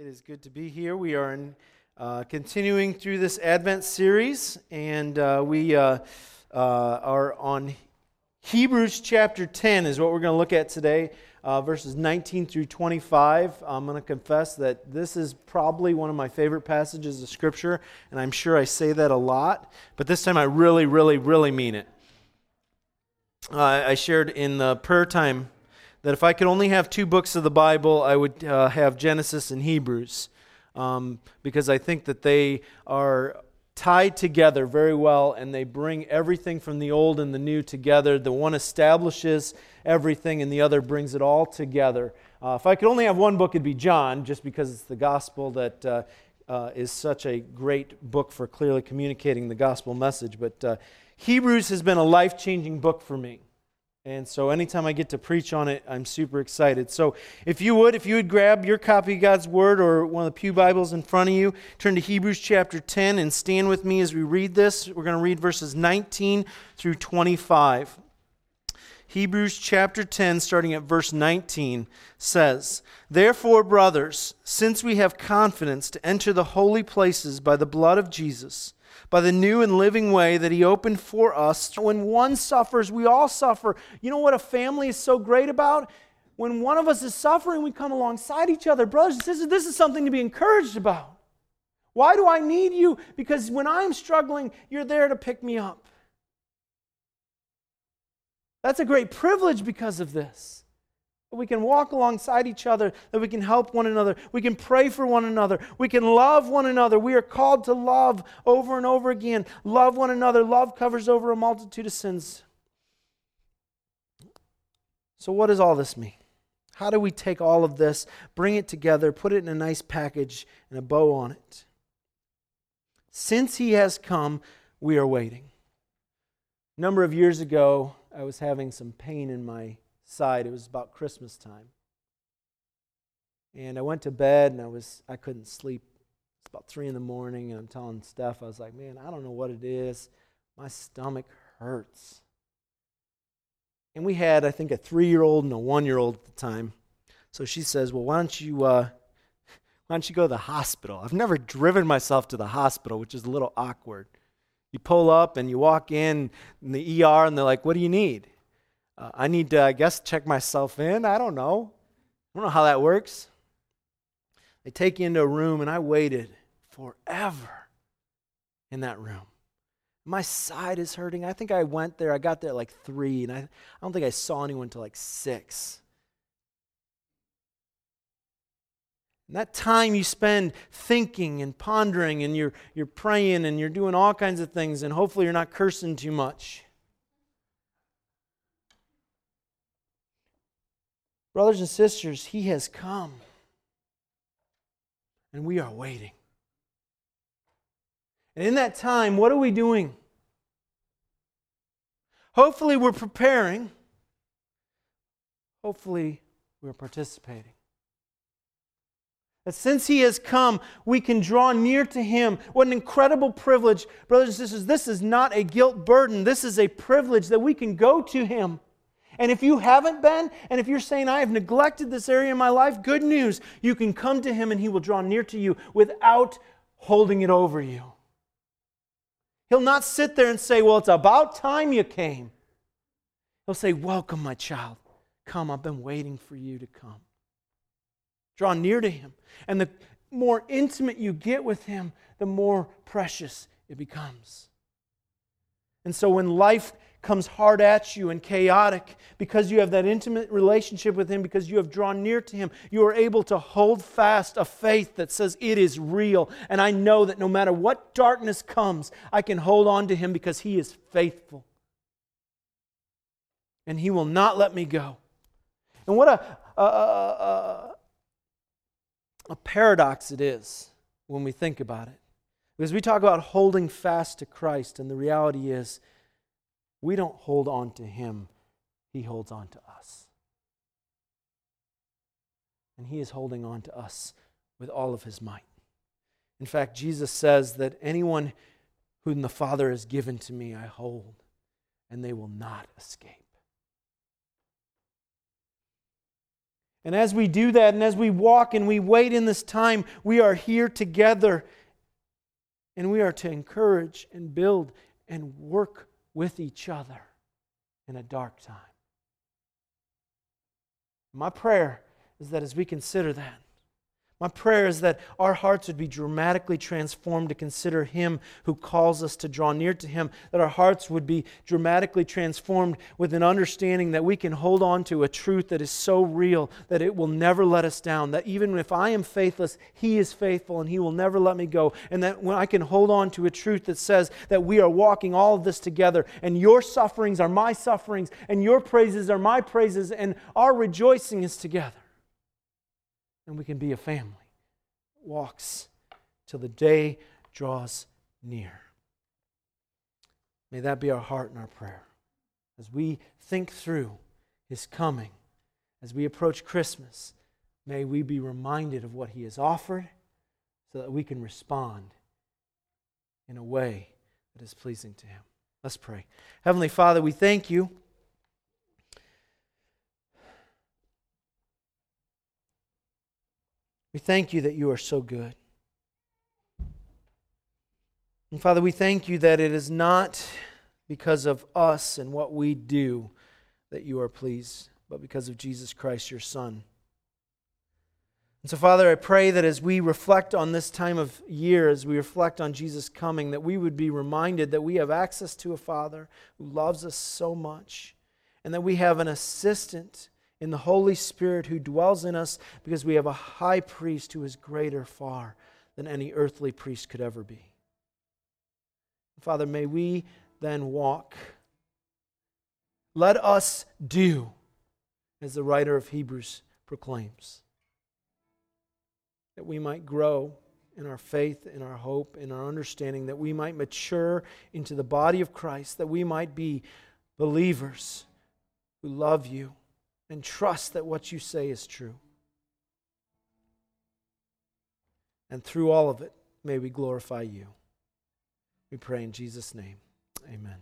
It is good to be here. We are in, uh, continuing through this Advent series, and uh, we uh, uh are on Hebrews chapter 10, is what we're going to look at today, uh, verses 19 through 25. I'm going to confess that this is probably one of my favorite passages of Scripture, and I'm sure I say that a lot, but this time I really, really, really mean it. Uh, I shared in the prayer time that if I could only have two books of the Bible, I would uh, have Genesis and Hebrews, um, because I think that they are tied together very well and they bring everything from the old and the new together. The one establishes everything and the other brings it all together. Uh, if I could only have one book, it'd be John, just because it's the gospel that uh, uh, is such a great book for clearly communicating the gospel message. But uh, Hebrews has been a life changing book for me. And so anytime I get to preach on it, I'm super excited. So if you would, if you would grab your copy of God's Word or one of the Pew Bibles in front of you, turn to Hebrews chapter 10 and stand with me as we read this. We're going to read verses 19 through 25. Hebrews chapter 10, starting at verse 19, says, Therefore, brothers, since we have confidence to enter the holy places by the blood of Jesus, by the new and living way that He opened for us. When one suffers, we all suffer. You know what a family is so great about? When one of us is suffering, we come alongside each other. Brothers and sisters, this is something to be encouraged about. Why do I need you? Because when I'm struggling, you're there to pick me up. That's a great privilege because of this we can walk alongside each other, that we can help one another, we can pray for one another, we can love one another. We are called to love over and over again. Love one another. Love covers over a multitude of sins. So, what does all this mean? How do we take all of this, bring it together, put it in a nice package and a bow on it? Since he has come, we are waiting. A number of years ago, I was having some pain in my side. It was about Christmas time. And I went to bed and I was I couldn't sleep. It's about three in the morning, and I'm telling Steph, I was like, man, I don't know what it is. My stomach hurts. And we had, I think, a three-year-old and a one-year-old at the time. So she says, Well, why don't you uh, why don't you go to the hospital? I've never driven myself to the hospital, which is a little awkward. You pull up and you walk in, in the ER, and they're like, What do you need? Uh, I need to, I guess, check myself in. I don't know. I don't know how that works. They take you into a room, and I waited forever in that room. My side is hurting. I think I went there, I got there like three, and I, I don't think I saw anyone until like six. And that time you spend thinking and pondering, and you're, you're praying and you're doing all kinds of things, and hopefully you're not cursing too much. Brothers and sisters, He has come. And we are waiting. And in that time, what are we doing? Hopefully, we're preparing. Hopefully, we're participating. That since He has come, we can draw near to Him. What an incredible privilege. Brothers and sisters, this is not a guilt burden. This is a privilege that we can go to Him. And if you haven't been, and if you're saying, I have neglected this area in my life, good news. You can come to Him and He will draw near to you without holding it over you. He'll not sit there and say, Well, it's about time you came. He'll say, Welcome, my child. Come, I've been waiting for you to come. Draw near to Him. And the more intimate you get with Him, the more precious it becomes. And so when life comes hard at you and chaotic, because you have that intimate relationship with Him, because you have drawn near to Him, you are able to hold fast a faith that says, It is real. And I know that no matter what darkness comes, I can hold on to Him because He is faithful. And He will not let me go. And what a, a, a, a paradox it is when we think about it. Because we talk about holding fast to Christ, and the reality is, we don't hold on to him, he holds on to us. And he is holding on to us with all of his might. In fact, Jesus says that anyone whom the Father has given to me, I hold, and they will not escape. And as we do that, and as we walk and we wait in this time, we are here together. And we are to encourage and build and work with each other in a dark time. My prayer is that as we consider that, my prayer is that our hearts would be dramatically transformed to consider Him who calls us to draw near to Him, that our hearts would be dramatically transformed with an understanding that we can hold on to a truth that is so real that it will never let us down, that even if I am faithless, He is faithful and He will never let me go, and that when I can hold on to a truth that says that we are walking all of this together, and your sufferings are my sufferings, and your praises are my praises, and our rejoicing is together and we can be a family. Walks till the day draws near. May that be our heart and our prayer. As we think through his coming, as we approach Christmas, may we be reminded of what he has offered so that we can respond in a way that is pleasing to him. Let's pray. Heavenly Father, we thank you We thank you that you are so good. And Father, we thank you that it is not because of us and what we do that you are pleased, but because of Jesus Christ, your Son. And so, Father, I pray that as we reflect on this time of year, as we reflect on Jesus coming, that we would be reminded that we have access to a Father who loves us so much, and that we have an assistant in the Holy Spirit who dwells in us because we have a high priest who is greater far than any earthly priest could ever be. Father, may we then walk. Let us do as the writer of Hebrews proclaims, that we might grow in our faith, in our hope, in our understanding, that we might mature into the body of Christ, that we might be believers who love you and trust that what you say is true. And through all of it, may we glorify you. We pray in Jesus' name. Amen.